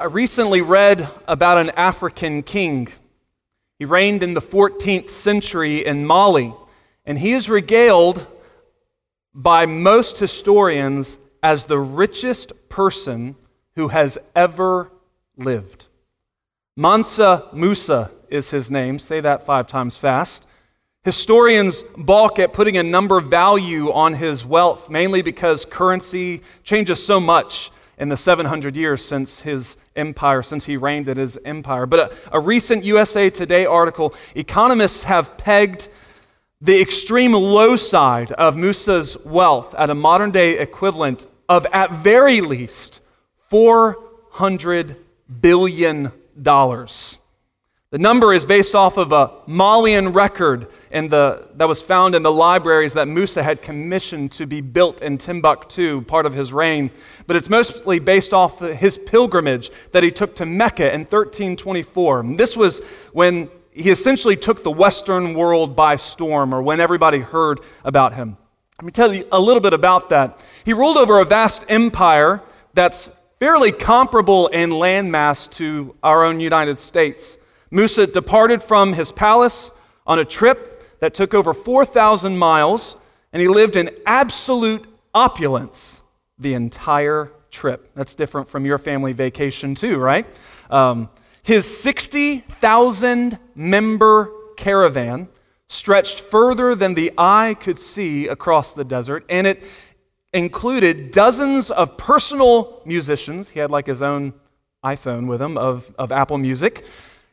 I recently read about an African king. He reigned in the 14th century in Mali, and he is regaled by most historians as the richest person who has ever lived. Mansa Musa is his name. Say that five times fast. Historians balk at putting a number value on his wealth, mainly because currency changes so much in the 700 years since his empire, since he reigned in his empire. But a, a, recent USA Today article, economists have pegged the extreme low side of Musa's wealth at a modern day equivalent of, at very least, $400 billion. The number is based off of a Malian record in the, that was found in the libraries that Musa had commissioned to be built in Timbuktu, part of his reign. But it's mostly based off his pilgrimage that he took to Mecca in 1324. And this was when he essentially took the Western world by storm, or when everybody heard about him. Let me tell you a little bit about that. He ruled over a vast empire that's fairly comparable in landmass to our own United States. Musa departed from his palace on a trip that took over 4,000 miles, and he lived in absolute opulence the entire trip. That's different from your family vacation, too, right? Um, his 60,000 member caravan stretched further than the eye could see across the desert, and it included dozens of personal musicians. He had like his own iPhone with him of, of Apple Music.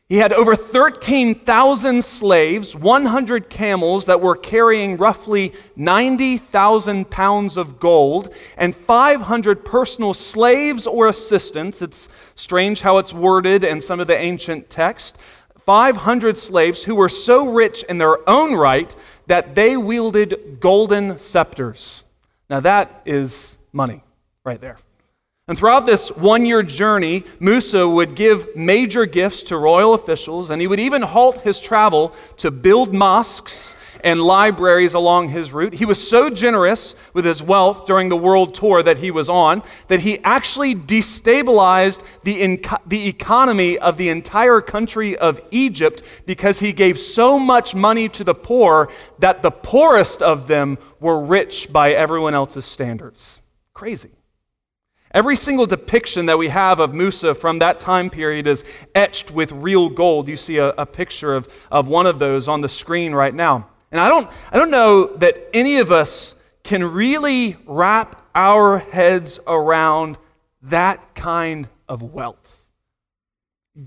He had over 13,000 slaves, 100 camels that were carrying roughly 90,000 pounds of gold, and 500 personal slaves or assistants. It's strange how it's worded in some of the ancient text. 500 slaves who were so rich in their own right that they wielded golden scepters. Now, that is money right there. And throughout this one year journey, Musa would give major gifts to royal officials, and he would even halt his travel to build mosques and libraries along his route. He was so generous with his wealth during the world tour that he was on that he actually destabilized the, the economy of the entire country of Egypt because he gave so much money to the poor that the poorest of them were rich by everyone else's standards. Crazy. Every single depiction that we have of Musa from that time period is etched with real gold. You see a, a, picture of, of one of those on the screen right now. And I don't, I don't know that any of us can really wrap our heads around that kind of wealth.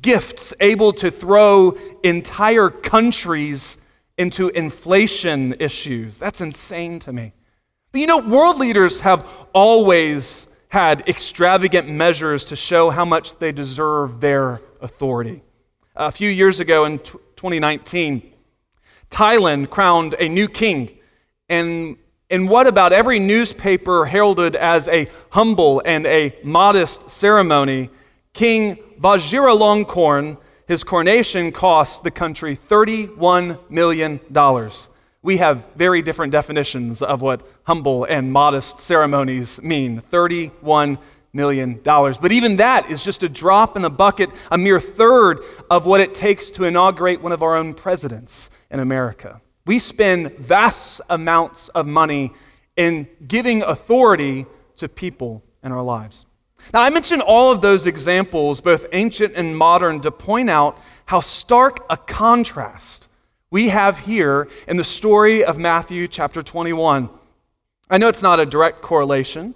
Gifts able to throw entire countries into inflation issues. That's insane to me. But you know, world leaders have always had extravagant measures to show how much they deserve their authority. A few years ago in 2019, Thailand crowned a new king, and in what about every newspaper heralded as a humble and a modest ceremony, King Vajiralongkorn, his coronation cost the country $31 million we have very different definitions of what humble and modest ceremonies mean $31 million. But even that is just a drop in the bucket, a mere third of what it takes to inaugurate one of our own presidents in America. We spend vast amounts of money in giving authority to people in our lives. Now, I mention all of those examples, both ancient and modern, to point out how stark a contrast we have here in the story of Matthew chapter 21. I know it's not a direct correlation,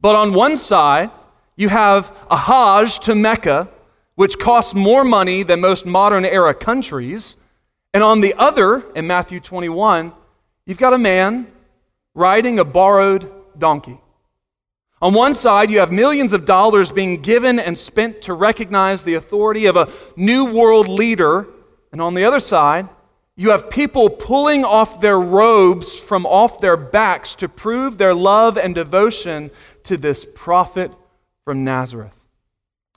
but on one side, you have a Hajj to Mecca, which costs more money than most modern era countries. And on the other, in Matthew 21, you've got a man riding a borrowed donkey. On one side, you have millions of dollars being given and spent to recognize the authority of a new world leader. And on the other side, you have people pulling off their robes from off their backs to prove their love and devotion to this prophet from Nazareth.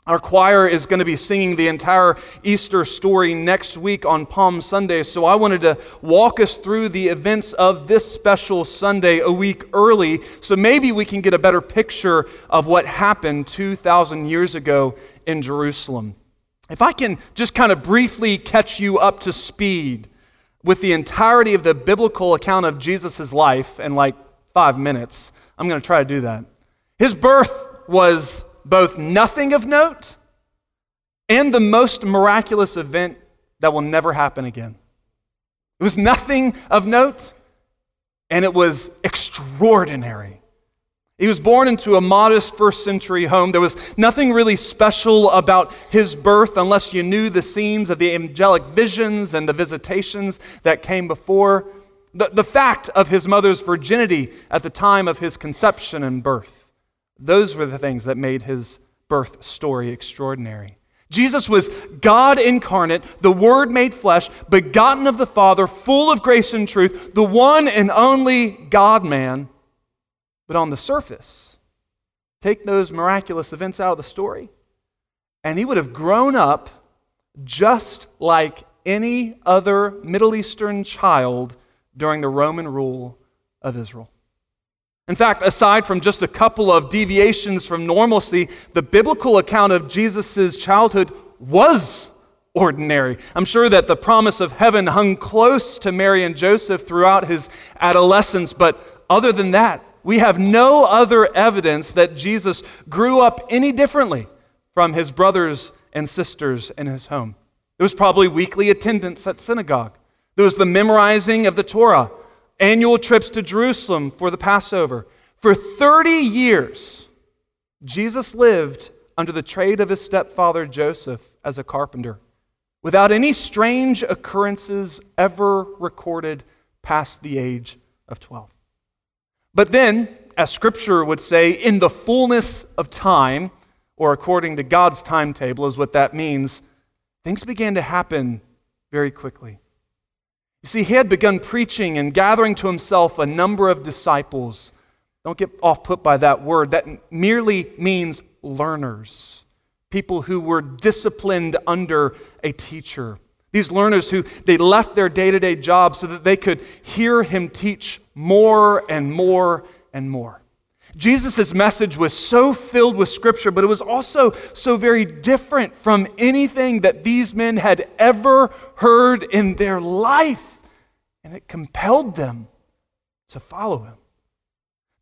Our choir is going to be singing the entire Easter story next week on Palm Sunday, so I wanted to walk us through the events of this special Sunday a week early so maybe we can get a better picture of what happened 2,000 years ago in Jerusalem. If I can just kind of briefly catch you up to speed with the entirety of the biblical account of Jesus' life in like five minutes, I'm going to try to do that. His birth was both nothing of note and the most miraculous event that will never happen again. It was nothing of note, and it was extraordinary. He was born into a modest first century home. There was nothing really special about his birth unless you knew the scenes of the angelic visions and the visitations that came before. The, the fact of his mother's virginity at the time of his conception and birth. Those were the things that made his birth story extraordinary. Jesus was God incarnate, the Word made flesh, begotten of the Father, full of grace and truth, the one and only God man. But on the surface, take those miraculous events out of the story, and he would have grown up just like any other Middle Eastern child during the Roman rule of Israel. In fact, aside from just a couple of deviations from normalcy, the biblical account of Jesus' childhood was ordinary. I'm sure that the promise of heaven hung close to Mary and Joseph throughout his adolescence, but other than that, we have no other evidence that Jesus grew up any differently from his brothers and sisters in his home. There was probably weekly attendance at synagogue. There was the memorizing of the Torah annual trips to Jerusalem for the Passover. For 30 years, Jesus lived under the trade of his stepfather Joseph as a carpenter, without any strange occurrences ever recorded past the age of 12. But then, as scripture would say, in the fullness of time, or according to God's timetable, is what that means, things began to happen very quickly. You see, he had begun preaching and gathering to himself a number of disciples. Don't get off put by that word. That merely means learners, people who were disciplined under a teacher. These learners who they left their day to day jobs so that they could hear him teach more and more and more. Jesus' message was so filled with Scripture, but it was also so very different from anything that these men had ever heard in their life and it compelled them to follow him.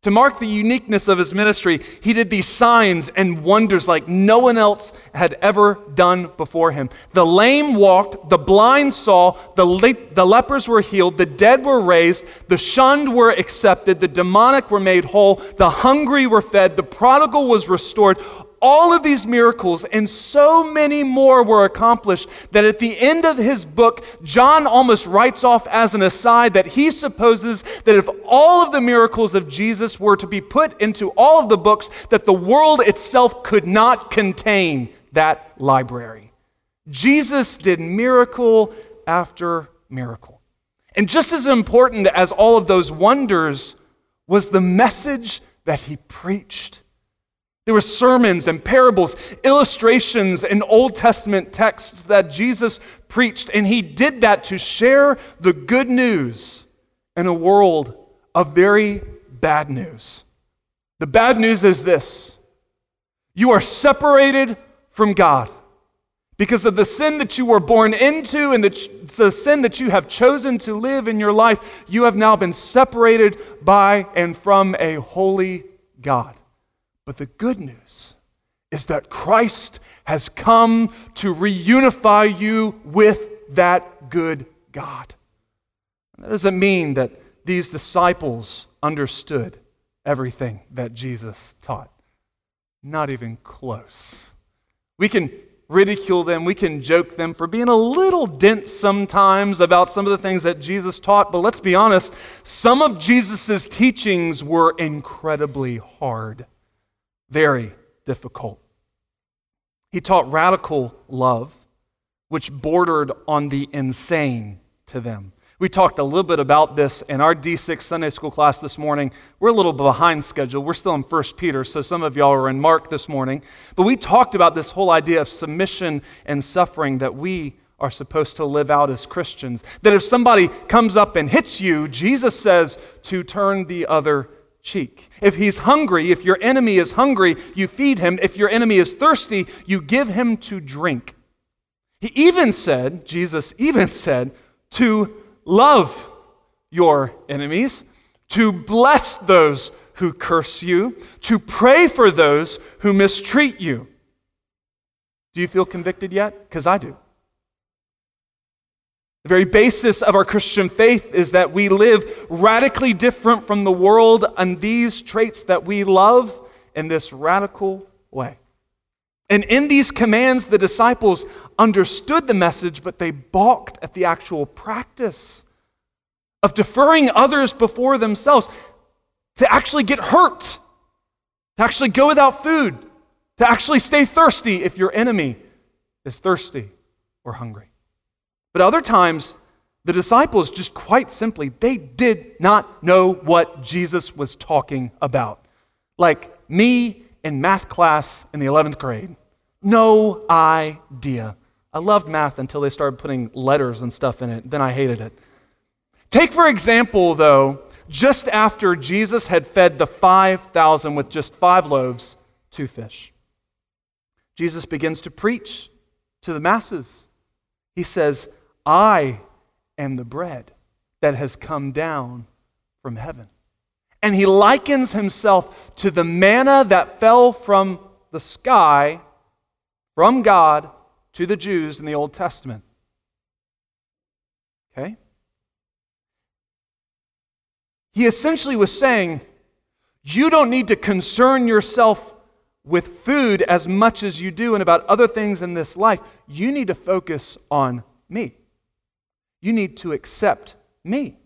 To mark the uniqueness of his ministry, he did these signs and wonders like no one else had ever done before him. The lame walked, the blind saw, the, le- the lepers were healed, the dead were raised, the shunned were accepted, the demonic were made whole, the hungry were fed, the prodigal was restored all of these miracles and so many more were accomplished that at the end of his book, John almost writes off as an aside that he supposes that if all of the miracles of Jesus were to be put into all of the books, that the world itself could not contain that library. Jesus did miracle after miracle. And just as important as all of those wonders was the message that he preached. There were sermons and parables, illustrations and Old Testament texts that Jesus preached, and he did that to share the good news in a world of very bad news. The bad news is this you are separated from God. Because of the sin that you were born into and the, the sin that you have chosen to live in your life, you have now been separated by and from a holy God. But the good news is that Christ has come to reunify you with that good God. that doesn't mean that these disciples understood everything that Jesus taught. Not even close. We can ridicule them, we can joke them for being a little dense sometimes about some of the things that Jesus taught, but let's be honest, some of Jesus' teachings were incredibly hard very difficult. He taught radical love, which bordered on the insane to them. We talked a little bit about this in our D6 Sunday school class this morning. We're a little behind schedule. We're still in 1 Peter, so some of y'all are in Mark this morning. But we talked about this whole idea of submission and suffering that we are supposed to live out as Christians. That if somebody comes up and hits you, Jesus says to turn the other cheek. If he's hungry, if your enemy is hungry, you feed him. If your enemy is thirsty, you give him to drink. He even said, Jesus even said, to love your enemies, to bless those who curse you, to pray for those who mistreat you. Do you feel convicted yet? Because I do. The very basis of our Christian faith is that we live radically different from the world and these traits that we love in this radical way. And in these commands, the disciples understood the message, but they balked at the actual practice of deferring others before themselves to actually get hurt, to actually go without food, to actually stay thirsty if your enemy is thirsty or hungry. But other times, the disciples just quite simply, they did not know what Jesus was talking about. Like me in math class in the 11th grade. No idea. I loved math until they started putting letters and stuff in it. Then I hated it. Take, for example, though, just after Jesus had fed the 5,000 with just five loaves, two fish, Jesus begins to preach to the masses. He says, I am the bread that has come down from heaven. And he likens himself to the manna that fell from the sky from God to the Jews in the Old Testament. Okay? He essentially was saying, You don't need to concern yourself with food as much as you do and about other things in this life. You need to focus on me. You need to accept me.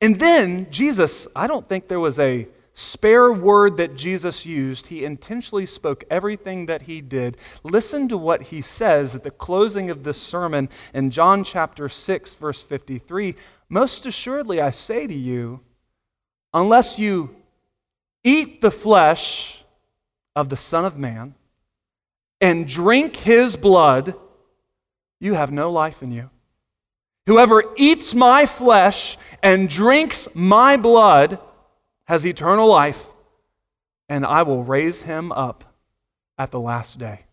And then Jesus, I don't think there was a spare word that Jesus used. He intentionally spoke everything that he did. Listen to what he says at the closing of this sermon in John chapter 6, verse 53. Most assuredly, I say to you, unless you eat the flesh of the Son of Man and drink his blood, you have no life in you. Whoever eats my flesh and drinks my blood has eternal life, and I will raise him up at the last day.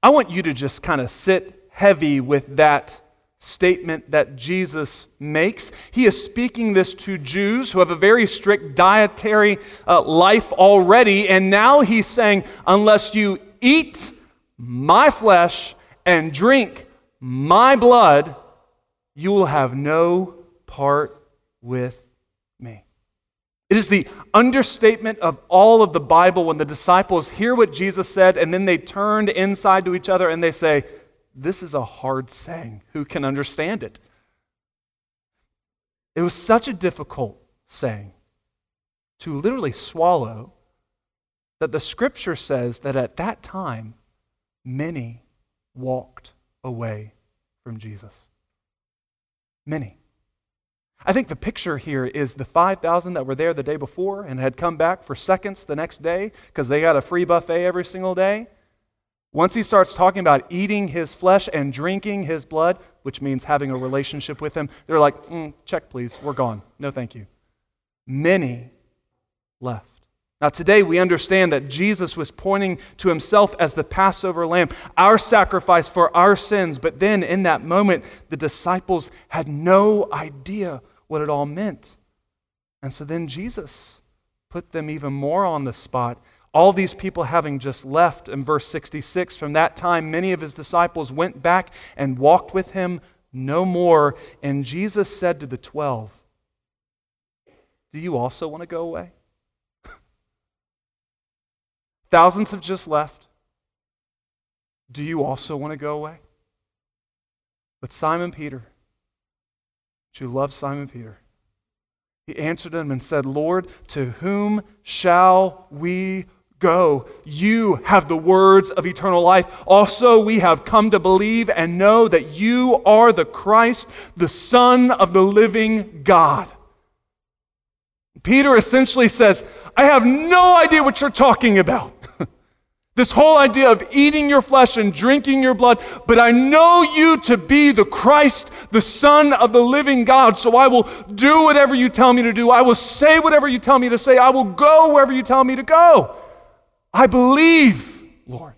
I want you to just kind of sit heavy with that statement that Jesus makes. He is speaking this to Jews who have a very strict dietary uh, life already, and now he's saying, unless you eat my flesh and drink my blood, you will have no part with me. It is the understatement of all of the Bible when the disciples hear what Jesus said and then they turned inside to each other and they say, This is a hard saying. Who can understand it? It was such a difficult saying to literally swallow that the scripture says that at that time, many walked away from Jesus. Many. I think the picture here is the 5,000 that were there the day before and had come back for seconds the next day because they got a free buffet every single day. Once he starts talking about eating his flesh and drinking his blood, which means having a relationship with him, they're like, mm, check, please, we're gone. No, thank you. Many left. Now, today we understand that Jesus was pointing to himself as the Passover lamb, our sacrifice for our sins. But then in that moment, the disciples had no idea what it all meant. And so then Jesus put them even more on the spot. All these people having just left in verse 66, from that time, many of his disciples went back and walked with him no more. And Jesus said to the twelve, Do you also want to go away? Thousands have just left. Do you also want to go away? But Simon Peter, you love Simon Peter, he answered him and said, Lord, to whom shall we Go, you have the words of eternal life. Also, we have come to believe and know that you are the Christ, the Son of the living God. Peter essentially says, I have no idea what you're talking about. this whole idea of eating your flesh and drinking your blood, but I know you to be the Christ, the Son of the living God. So I will do whatever you tell me to do. I will say whatever you tell me to say. I will go wherever you tell me to go. I believe, Lord.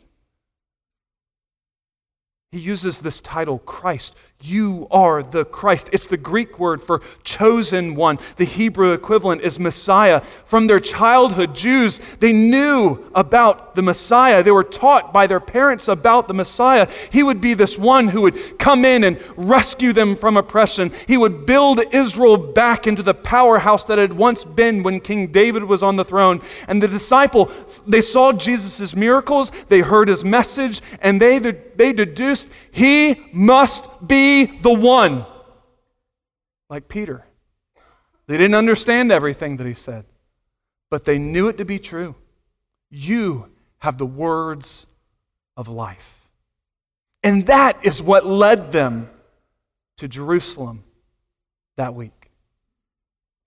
He uses this title, Christ. You are the Christ. It's the Greek word for chosen one. The Hebrew equivalent is Messiah. From their childhood, Jews, they knew about the Messiah. They were taught by their parents about the Messiah. He would be this one who would come in and rescue them from oppression. He would build Israel back into the powerhouse that had once been when King David was on the throne. And the disciple, they saw Jesus' miracles, they heard his message, and they, they deduced he must be the one. Like Peter. They didn't understand everything that he said, but they knew it to be true. You have the words of life. And that is what led them to Jerusalem that week.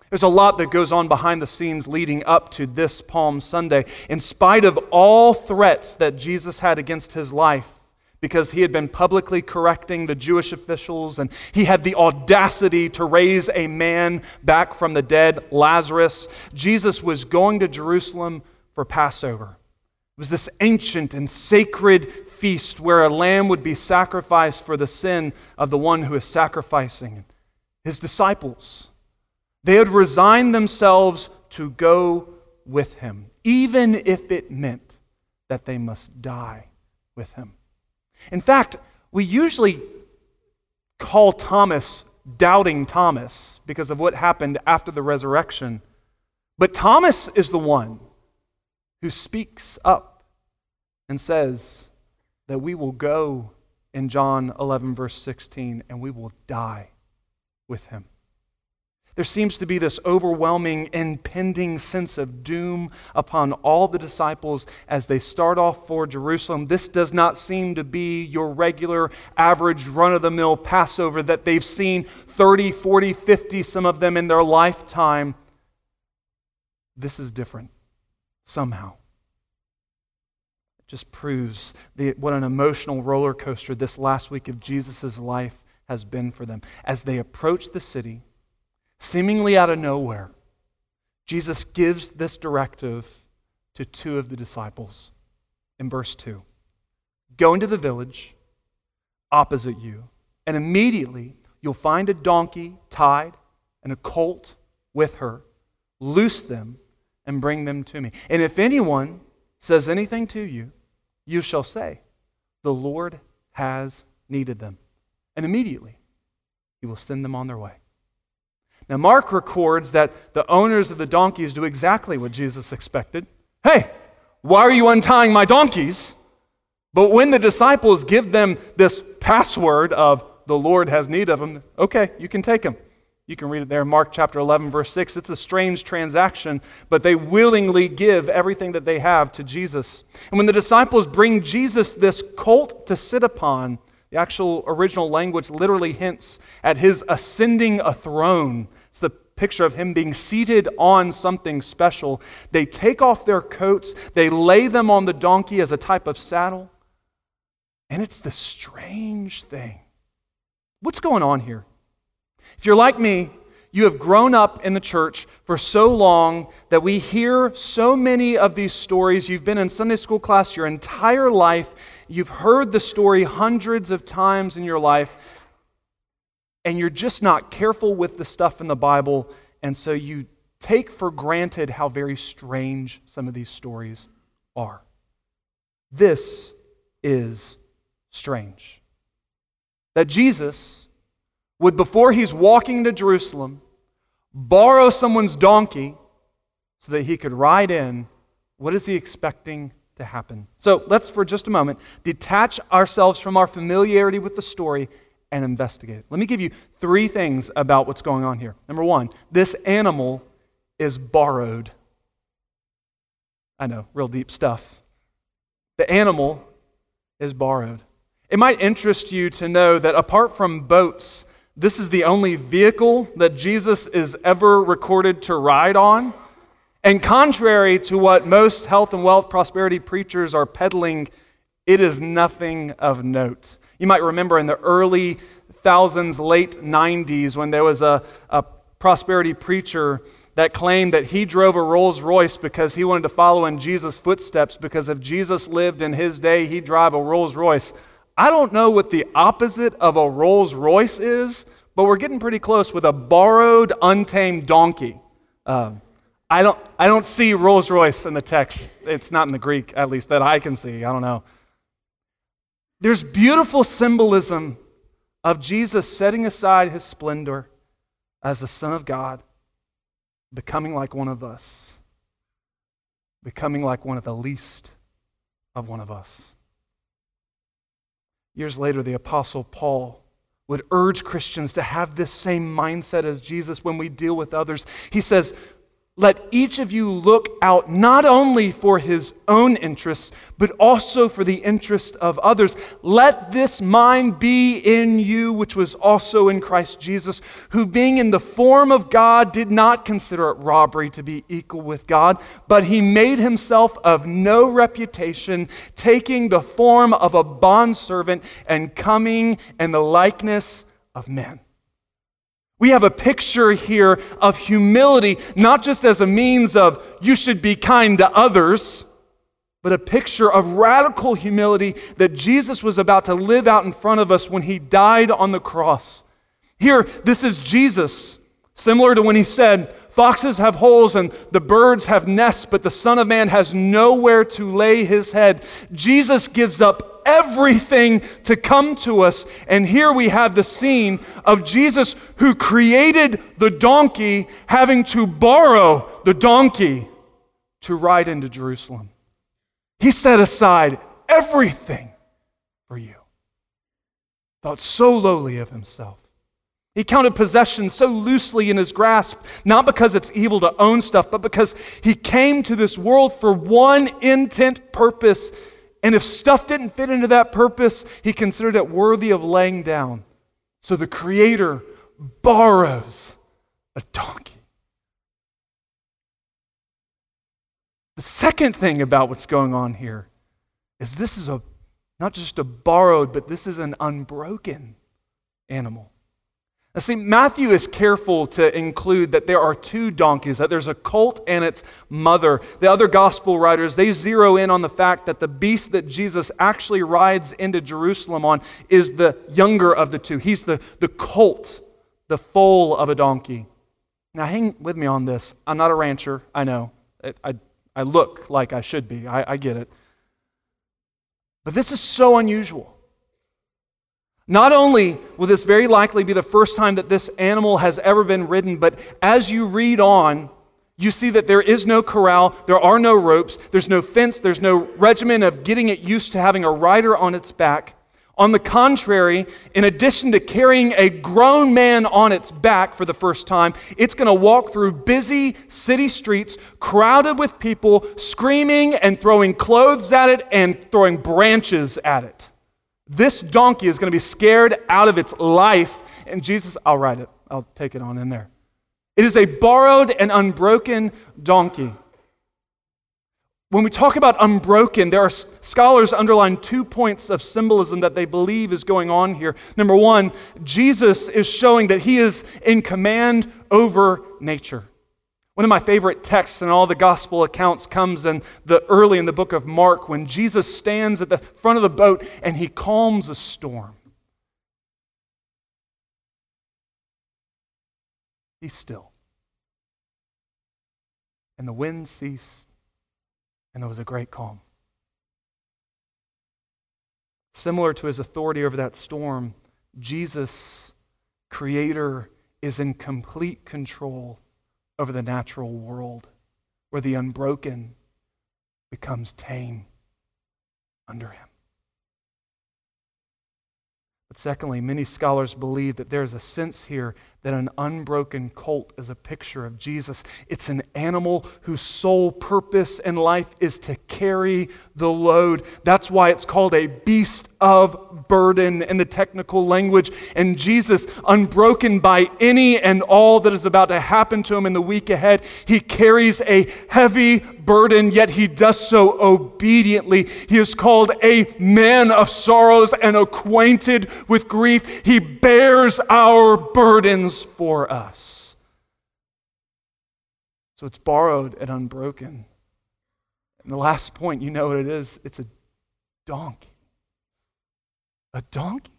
There's a lot that goes on behind the scenes leading up to this Palm Sunday. In spite of all threats that Jesus had against his life, because he had been publicly correcting the Jewish officials and he had the audacity to raise a man back from the dead, Lazarus. Jesus was going to Jerusalem for Passover. It was this ancient and sacred feast where a lamb would be sacrificed for the sin of the one who is sacrificing. His disciples, they had resigned themselves to go with him, even if it meant that they must die with him. In fact, we usually call Thomas doubting Thomas because of what happened after the resurrection. But Thomas is the one who speaks up and says that we will go in John 11, verse 16, and we will die with him. There seems to be this overwhelming, impending sense of doom upon all the disciples as they start off for Jerusalem. This does not seem to be your regular, average, run of the mill Passover that they've seen 30, 40, 50, some of them in their lifetime. This is different somehow. It just proves the, what an emotional roller coaster this last week of Jesus' life has been for them. As they approach the city, seemingly out of nowhere, Jesus gives this directive to two of the disciples in verse 2 Go into the village opposite you, and immediately you'll find a donkey tied and a colt with her. Loose them and bring them to me. And if anyone says anything to you, you shall say, The Lord has needed them. And immediately he will send them on their way. Now, Mark records that the owners of the donkeys do exactly what Jesus expected. Hey, why are you untying my donkeys? But when the disciples give them this password of the Lord has need of them, okay, you can take them. You can read it there in Mark chapter 11, verse 6. It's a strange transaction, but they willingly give everything that they have to Jesus. And when the disciples bring Jesus this colt to sit upon, the actual original language literally hints at his ascending a throne it's the picture of him being seated on something special. They take off their coats, they lay them on the donkey as a type of saddle. And it's the strange thing. What's going on here? If you're like me, you have grown up in the church for so long that we hear so many of these stories. You've been in Sunday school class your entire life. You've heard the story hundreds of times in your life and you're just not careful with the stuff in the Bible, and so you take for granted how very strange some of these stories are. This is strange. That Jesus would, before he's walking to Jerusalem, borrow someone's donkey so that he could ride in. What is he expecting to happen? So let's, for just a moment, detach ourselves from our familiarity with the story and investigate it. Let me give you three things about what's going on here. Number one, this animal is borrowed. I know, real deep stuff. The animal is borrowed. It might interest you to know that apart from boats, this is the only vehicle that Jesus is ever recorded to ride on. And contrary to what most health and wealth prosperity preachers are peddling, it is nothing of note. You might remember in the early thousands, late 90s, when there was a, a prosperity preacher that claimed that he drove a Rolls Royce because he wanted to follow in Jesus' footsteps, because if Jesus lived in his day, he'd drive a Rolls Royce. I don't know what the opposite of a Rolls Royce is, but we're getting pretty close with a borrowed, untamed donkey. Uh, I, don't, I don't see Rolls Royce in the text. It's not in the Greek, at least, that I can see. I don't know. There's beautiful symbolism of Jesus setting aside his splendor as the Son of God becoming like one of us, becoming like one of the least of one of us. Years later, the Apostle Paul would urge Christians to have this same mindset as Jesus when we deal with others. He says, let each of you look out not only for his own interests, but also for the interest of others. Let this mind be in you, which was also in Christ Jesus, who being in the form of God did not consider it robbery to be equal with God, but he made himself of no reputation, taking the form of a bondservant and coming in the likeness of men. We have a picture here of humility, not just as a means of you should be kind to others, but a picture of radical humility that Jesus was about to live out in front of us when he died on the cross. Here, this is Jesus, similar to when he said, Foxes have holes and the birds have nests, but the Son of Man has nowhere to lay his head. Jesus gives up everything to come to us. And here we have the scene of Jesus who created the donkey having to borrow the donkey to ride into Jerusalem. He set aside everything for you. Thought so lowly of himself. He counted possessions so loosely in his grasp, not because it's evil to own stuff, but because he came to this world for one intent purpose and if stuff didn't fit into that purpose, he considered it worthy of laying down. So the Creator borrows a donkey. The second thing about what's going on here is this is a not just a borrowed, but this is an unbroken animal. Now, see, Matthew is careful to include that there are two donkeys, that there's a colt and its mother. The other gospel writers, they zero in on the fact that the beast that Jesus actually rides into Jerusalem on is the younger of the two. He's the, the colt, the foal of a donkey. Now, hang with me on this. I'm not a rancher, I know. I, I, I look like I should be, I, I get it. But this is so unusual. Not only will this very likely be the first time that this animal has ever been ridden, but as you read on, you see that there is no corral, there are no ropes, there's no fence, there's no regimen of getting it used to having a rider on its back. On the contrary, in addition to carrying a grown man on its back for the first time, it's going to walk through busy city streets crowded with people screaming and throwing clothes at it and throwing branches at it. This donkey is going to be scared out of its life. And Jesus, I'll write it, I'll take it on in there. It is a borrowed and unbroken donkey. When we talk about unbroken, there are scholars underline two points of symbolism that they believe is going on here. Number one, Jesus is showing that he is in command over nature. One of my favorite texts in all the gospel accounts comes in the early in the book of Mark when Jesus stands at the front of the boat and he calms a storm. Be still. And the wind ceased, and there was a great calm. Similar to his authority over that storm, Jesus, Creator, is in complete control over the natural world where the unbroken becomes tame under him. But secondly, many scholars believe that there's a sense here that an unbroken colt is a picture of Jesus. It's an animal whose sole purpose in life is to carry the load. That's why it's called a beast of burden in the technical language. And Jesus, unbroken by any and all that is about to happen to him in the week ahead, he carries a heavy burden, yet he does so obediently. He is called a man of sorrows and acquainted with grief. He bears our burdens for us. So it's borrowed and unbroken. And the last point, you know what it is? It's a donkey. A donkey.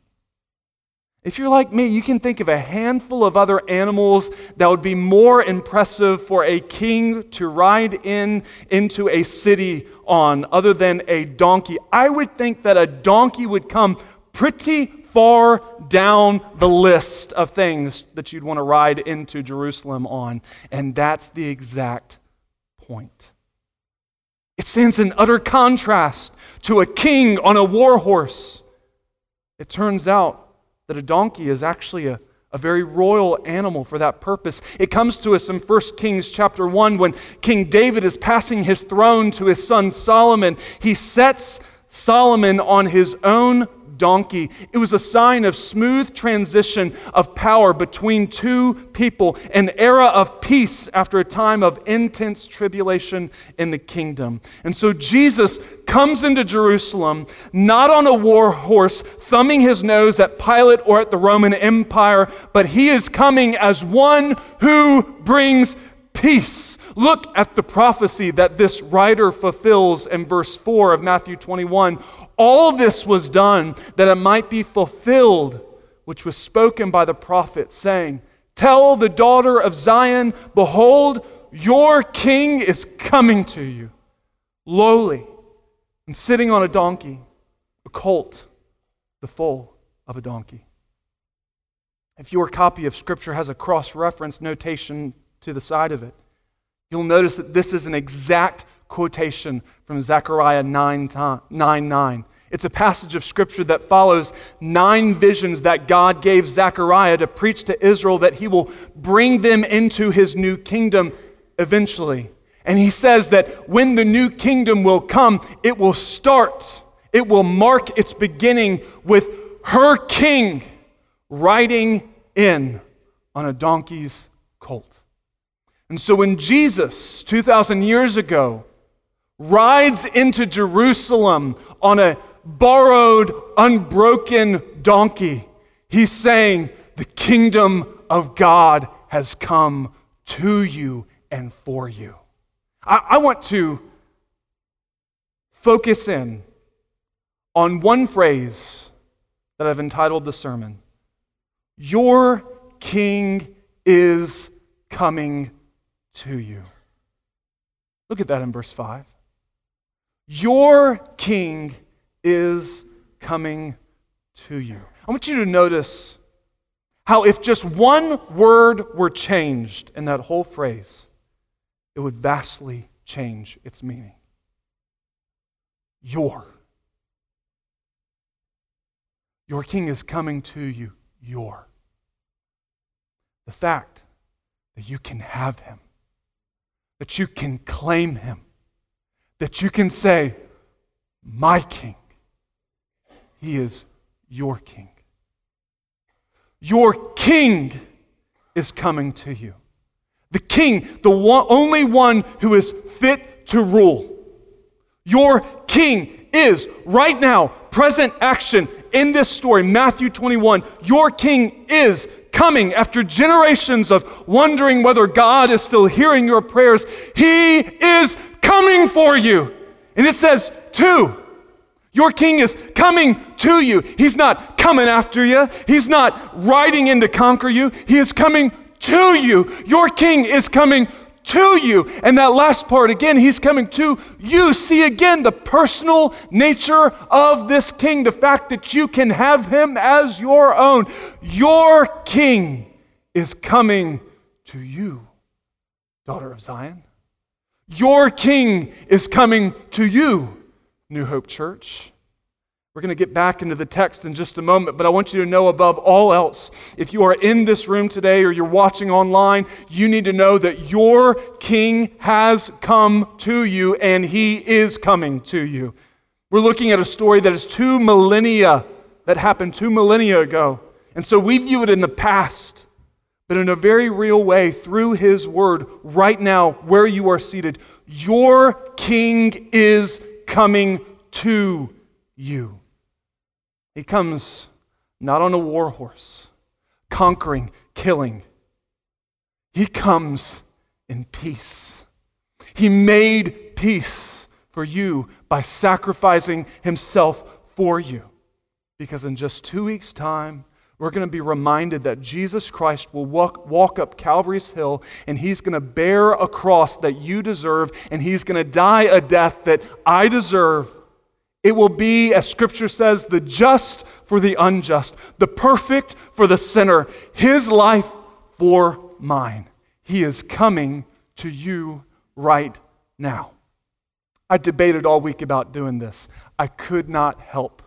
If you're like me, you can think of a handful of other animals that would be more impressive for a king to ride in into a city on other than a donkey. I would think that a donkey would come pretty far down the list of things that you'd want to ride into Jerusalem on, and that's the exact point. It stands in utter contrast to a king on a war horse. It turns out that a donkey is actually a, a very royal animal for that purpose. It comes to us in 1 Kings chapter 1 when King David is passing his throne to his son Solomon. He sets Solomon on his own donkey. It was a sign of smooth transition of power between two people, an era of peace after a time of intense tribulation in the kingdom. And so Jesus comes into Jerusalem not on a war horse, thumbing his nose at Pilate or at the Roman Empire, but he is coming as one who brings peace. Look at the prophecy that this writer fulfills in verse 4 of Matthew 21. All this was done that it might be fulfilled, which was spoken by the prophet, saying, Tell the daughter of Zion, behold, your king is coming to you, lowly and sitting on a donkey, a colt, the foal of a donkey. If your copy of Scripture has a cross reference notation to the side of it, you'll notice that this is an exact quotation from Zechariah 9, 9, 9. It's a passage of scripture that follows nine visions that God gave Zechariah to preach to Israel that he will bring them into his new kingdom eventually. And he says that when the new kingdom will come, it will start, it will mark its beginning with her king riding in on a donkey's. And so when Jesus, 2,000 years ago, rides into Jerusalem on a borrowed, unbroken donkey. He's saying, The kingdom of God has come to you and for you. I, I want to focus in on one phrase that I've entitled the sermon Your king is coming to you. Look at that in verse 5. Your king is coming to you. I want you to notice how, if just one word were changed in that whole phrase, it would vastly change its meaning. Your. Your king is coming to you. Your. The fact that you can have him, that you can claim him, that you can say, My king he is your king. Your king is coming to you. The king, the one, only one who is fit to rule. Your king is right now, present action in this story, Matthew 21. Your king is coming after generations of wondering whether God is still hearing your prayers. He is coming for you. And it says, two. Your king is coming to you. He's not coming after you. He's not riding in to conquer you. He is coming to you. Your king is coming to you. And that last part, again, he's coming to you. See again the personal nature of this king, the fact that you can have him as your own. Your king is coming to you, daughter of Zion. Your king is coming to you New Hope Church. We're going to get back into the text in just a moment, but I want you to know above all else, if you are in this room today or you're watching online, you need to know that your King has come to you and he is coming to you. We're looking at a story that is two millennia, that happened two millennia ago. And so we view it in the past, but in a very real way through his word, right now, where you are seated, your King is coming to you. He comes not on a war horse, conquering, killing. He comes in peace. He made peace for you by sacrificing himself for you. Because in just two weeks' time, we're going to be reminded that Jesus Christ will walk, walk up Calvary's Hill and he's going to bear a cross that you deserve and he's going to die a death that I deserve it will be, as Scripture says, the just for the unjust, the perfect for the sinner, his life for mine. He is coming to you right now. I debated all week about doing this. I could not help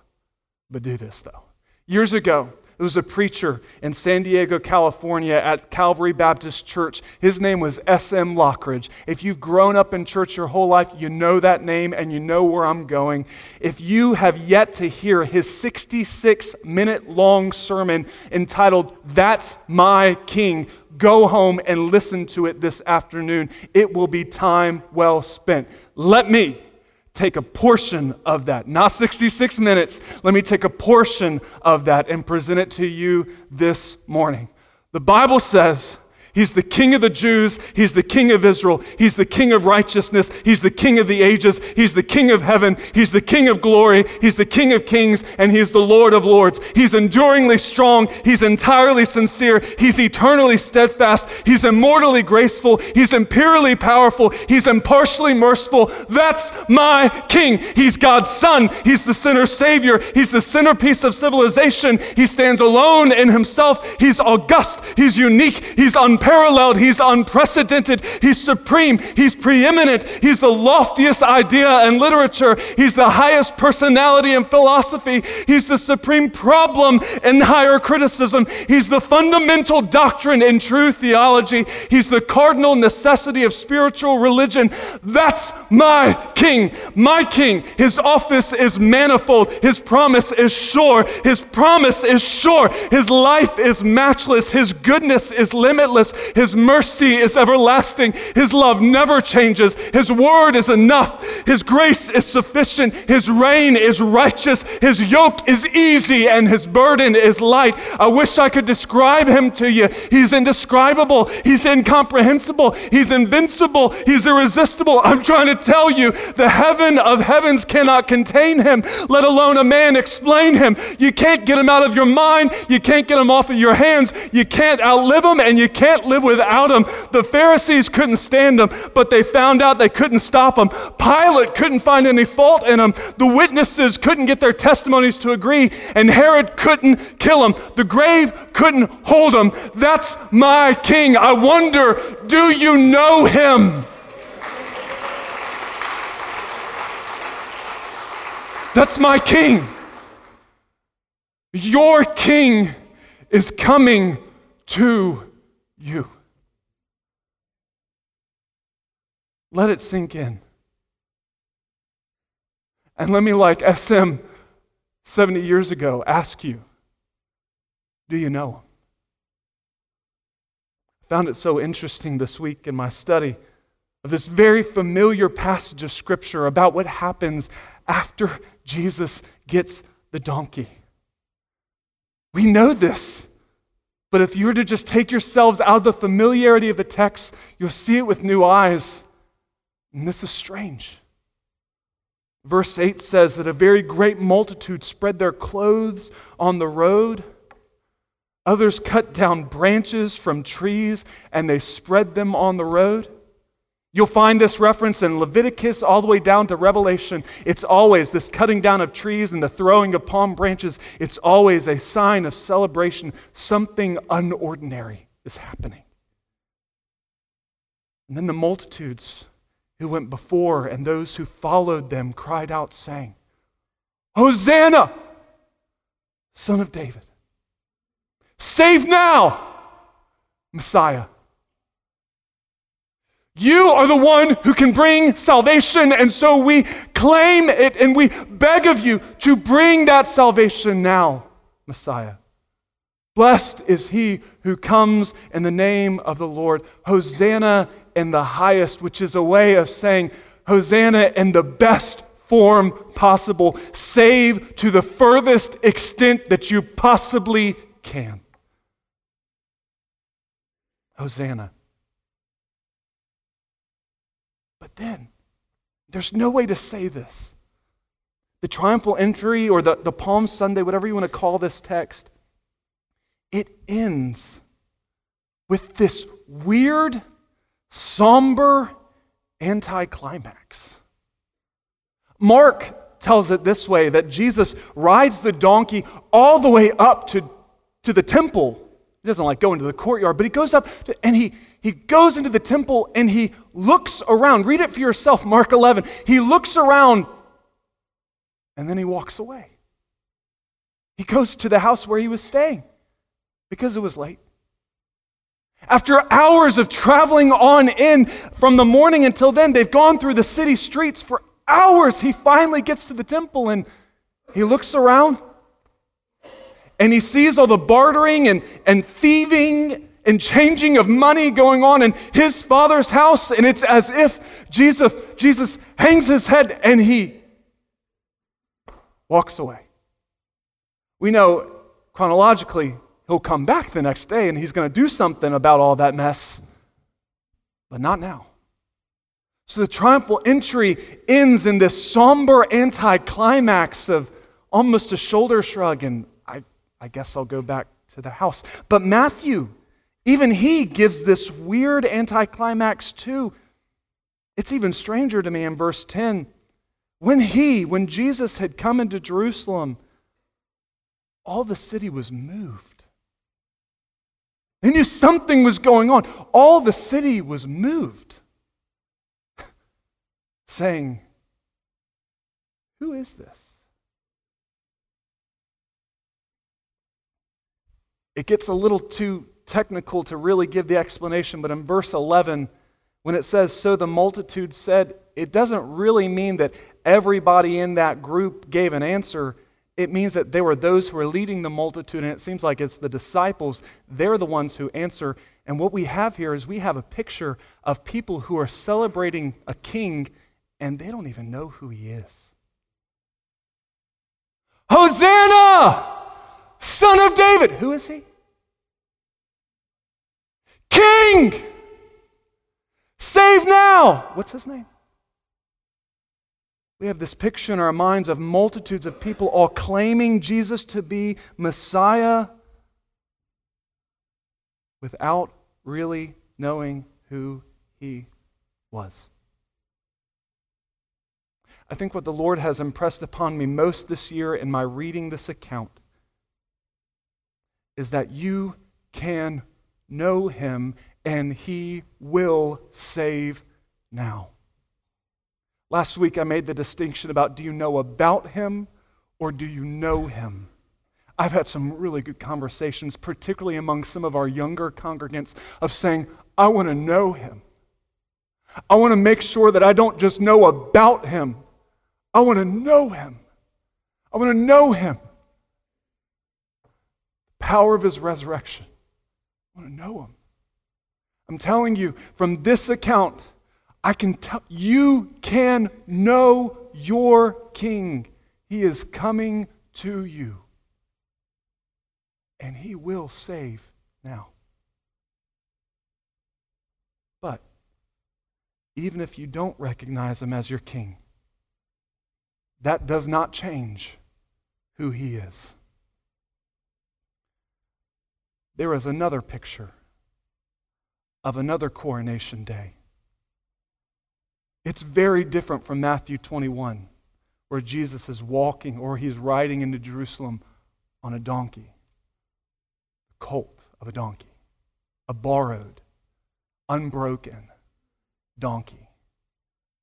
but do this, though. Years ago, was a preacher in San Diego, California at Calvary Baptist Church. His name was S.M. Lockridge. If you've grown up in church your whole life, you know that name and you know where I'm going. If you have yet to hear his 66 minute long sermon entitled, That's My King, go home and listen to it this afternoon. It will be time well spent. Let me take a portion of that, not 66 minutes. Let me take a portion of that and present it to you this morning. The Bible says He's the king of the Jews. He's the king of Israel. He's the king of righteousness. He's the king of the ages. He's the king of heaven. He's the king of glory. He's the king of kings. And he's the Lord of lords. He's enduringly strong. He's entirely sincere. He's eternally steadfast. He's immortally graceful. He's imperially powerful. He's impartially merciful. That's my king. He's God's son. He's the sinner's savior. He's the centerpiece of civilization. He stands alone in himself. He's august. He's unique. He's unparalleled unparalleled, he's unprecedented, he's supreme, he's preeminent, he's the loftiest idea in literature, he's the highest personality in philosophy, he's the supreme problem in higher criticism, he's the fundamental doctrine in true theology, he's the cardinal necessity of spiritual religion. That's my king, my king. His office is manifold, his promise is sure, his promise is sure, his life is matchless, his goodness is limitless, his mercy is everlasting. His love never changes. His word is enough. His grace is sufficient. His reign is righteous. His yoke is easy and his burden is light. I wish I could describe him to you. He's indescribable. He's incomprehensible. He's invincible. He's irresistible. I'm trying to tell you the heaven of heavens cannot contain him, let alone a man explain him. You can't get him out of your mind. You can't get him off of your hands. You can't outlive him and you can't can't live without him. The Pharisees couldn't stand him, but they found out they couldn't stop him. Pilate couldn't find any fault in him. The witnesses couldn't get their testimonies to agree, and Herod couldn't kill him. The grave couldn't hold him. That's my king. I wonder, do you know him? That's my king. Your king is coming to you. Let it sink in. And let me, like SM 70 years ago, ask you do you know him? I found it so interesting this week in my study of this very familiar passage of Scripture about what happens after Jesus gets the donkey. We know this. But if you were to just take yourselves out of the familiarity of the text, you'll see it with new eyes. And this is strange. Verse 8 says that a very great multitude spread their clothes on the road. Others cut down branches from trees and they spread them on the road. You'll find this reference in Leviticus all the way down to Revelation. It's always this cutting down of trees and the throwing of palm branches. It's always a sign of celebration. Something unordinary is happening. And then the multitudes who went before and those who followed them cried out, saying, Hosanna, son of David. Save now, Messiah. You are the one who can bring salvation, and so we claim it and we beg of you to bring that salvation now, Messiah. Blessed is he who comes in the name of the Lord. Hosanna in the highest, which is a way of saying, Hosanna in the best form possible. Save to the furthest extent that you possibly can. Hosanna. But then, there's no way to say this. The triumphal entry or the, the Palm Sunday, whatever you want to call this text, it ends with this weird, somber anticlimax. Mark tells it this way that Jesus rides the donkey all the way up to, to the temple. He doesn't like go into the courtyard, but he goes up to, and he, he goes into the temple and he looks around. Read it for yourself, Mark 11. He looks around and then he walks away. He goes to the house where he was staying because it was late. After hours of traveling on in from the morning until then, they've gone through the city streets for hours. He finally gets to the temple and he looks around and he sees all the bartering and, and thieving and changing of money going on in his father's house, and it's as if Jesus, Jesus hangs his head and he walks away. We know chronologically he'll come back the next day and he's going to do something about all that mess, but not now. So the triumphal entry ends in this somber anticlimax of almost a shoulder shrug, and I, I guess I'll go back to the house. But Matthew, even he gives this weird anticlimax too. It's even stranger to me in verse 10. When he, when Jesus had come into Jerusalem, all the city was moved. They knew something was going on. All the city was moved, saying, Who is this? It gets a little too technical to really give the explanation, but in verse 11, when it says, So the multitude said, it doesn't really mean that everybody in that group gave an answer. It means that there were those who were leading the multitude, and it seems like it's the disciples. They're the ones who answer. And what we have here is we have a picture of people who are celebrating a king, and they don't even know who he is. Hosanna! Son of David! Who is he? King! Save now! What's his name? We have this picture in our minds of multitudes of people all claiming Jesus to be Messiah without really knowing who he was. I think what the Lord has impressed upon me most this year in my reading this account is that you can know him, and he will save now. Last week, I made the distinction about do you know about him or do you know him? I've had some really good conversations, particularly among some of our younger congregants, of saying, I want to know him. I want to make sure that I don't just know about him, I want to know him. I want to know him. Power of his resurrection. I want to know him. I'm telling you, from this account, I can tell you can know your king. He is coming to you. And he will save now. But even if you don't recognize him as your king, that does not change who he is. There is another picture of another coronation day. It's very different from Matthew 21, where Jesus is walking or he's riding into Jerusalem on a donkey, a colt of a donkey, a borrowed, unbroken donkey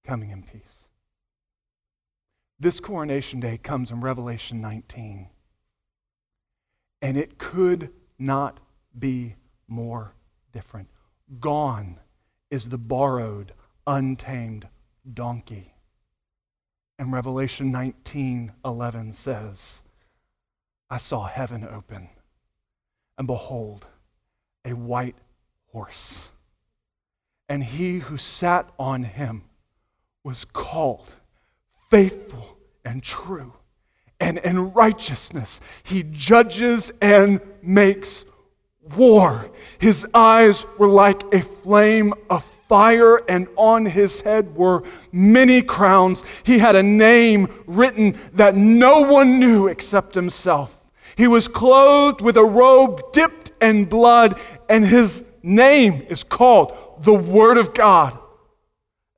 coming in peace. This coronation day comes in Revelation 19. And it could not be more different. Gone is the borrowed, untamed donkey. And Revelation 19 11 says, I saw heaven open, and behold, a white horse. And he who sat on him was called faithful and true. And in righteousness, he judges and makes war. His eyes were like a flame of fire, and on his head were many crowns. He had a name written that no one knew except himself. He was clothed with a robe dipped in blood, and his name is called the Word of God.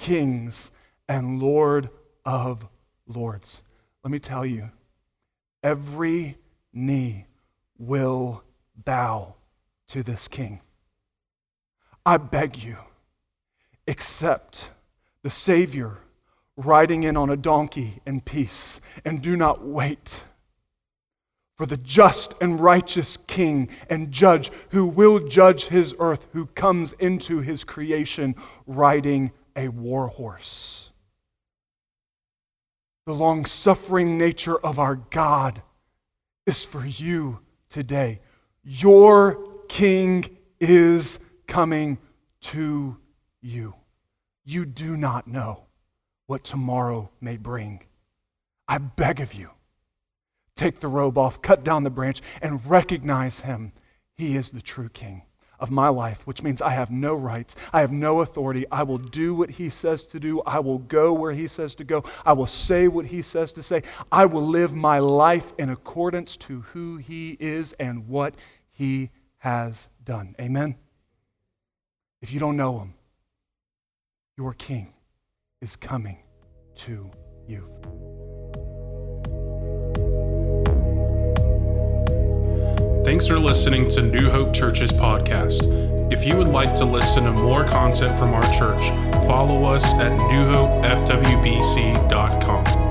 kings and Lord of lords. Let me tell you, every knee will bow to this king. I beg you, accept the Savior riding in on a donkey in peace, and do not wait for the just and righteous king and judge who will judge his earth, who comes into his creation riding a war horse. The long suffering nature of our God is for you today. Your king is coming to you. You do not know what tomorrow may bring. I beg of you, take the robe off, cut down the branch, and recognize him. He is the true king of my life, which means I have no rights. I have no authority. I will do what he says to do. I will go where he says to go. I will say what he says to say. I will live my life in accordance to who he is and what he has done. Amen? If you don't know him, your king is coming to you. Thanks for listening to New Hope Church's podcast. If you would like to listen to more content from our church, follow us at newhopefwbc.com.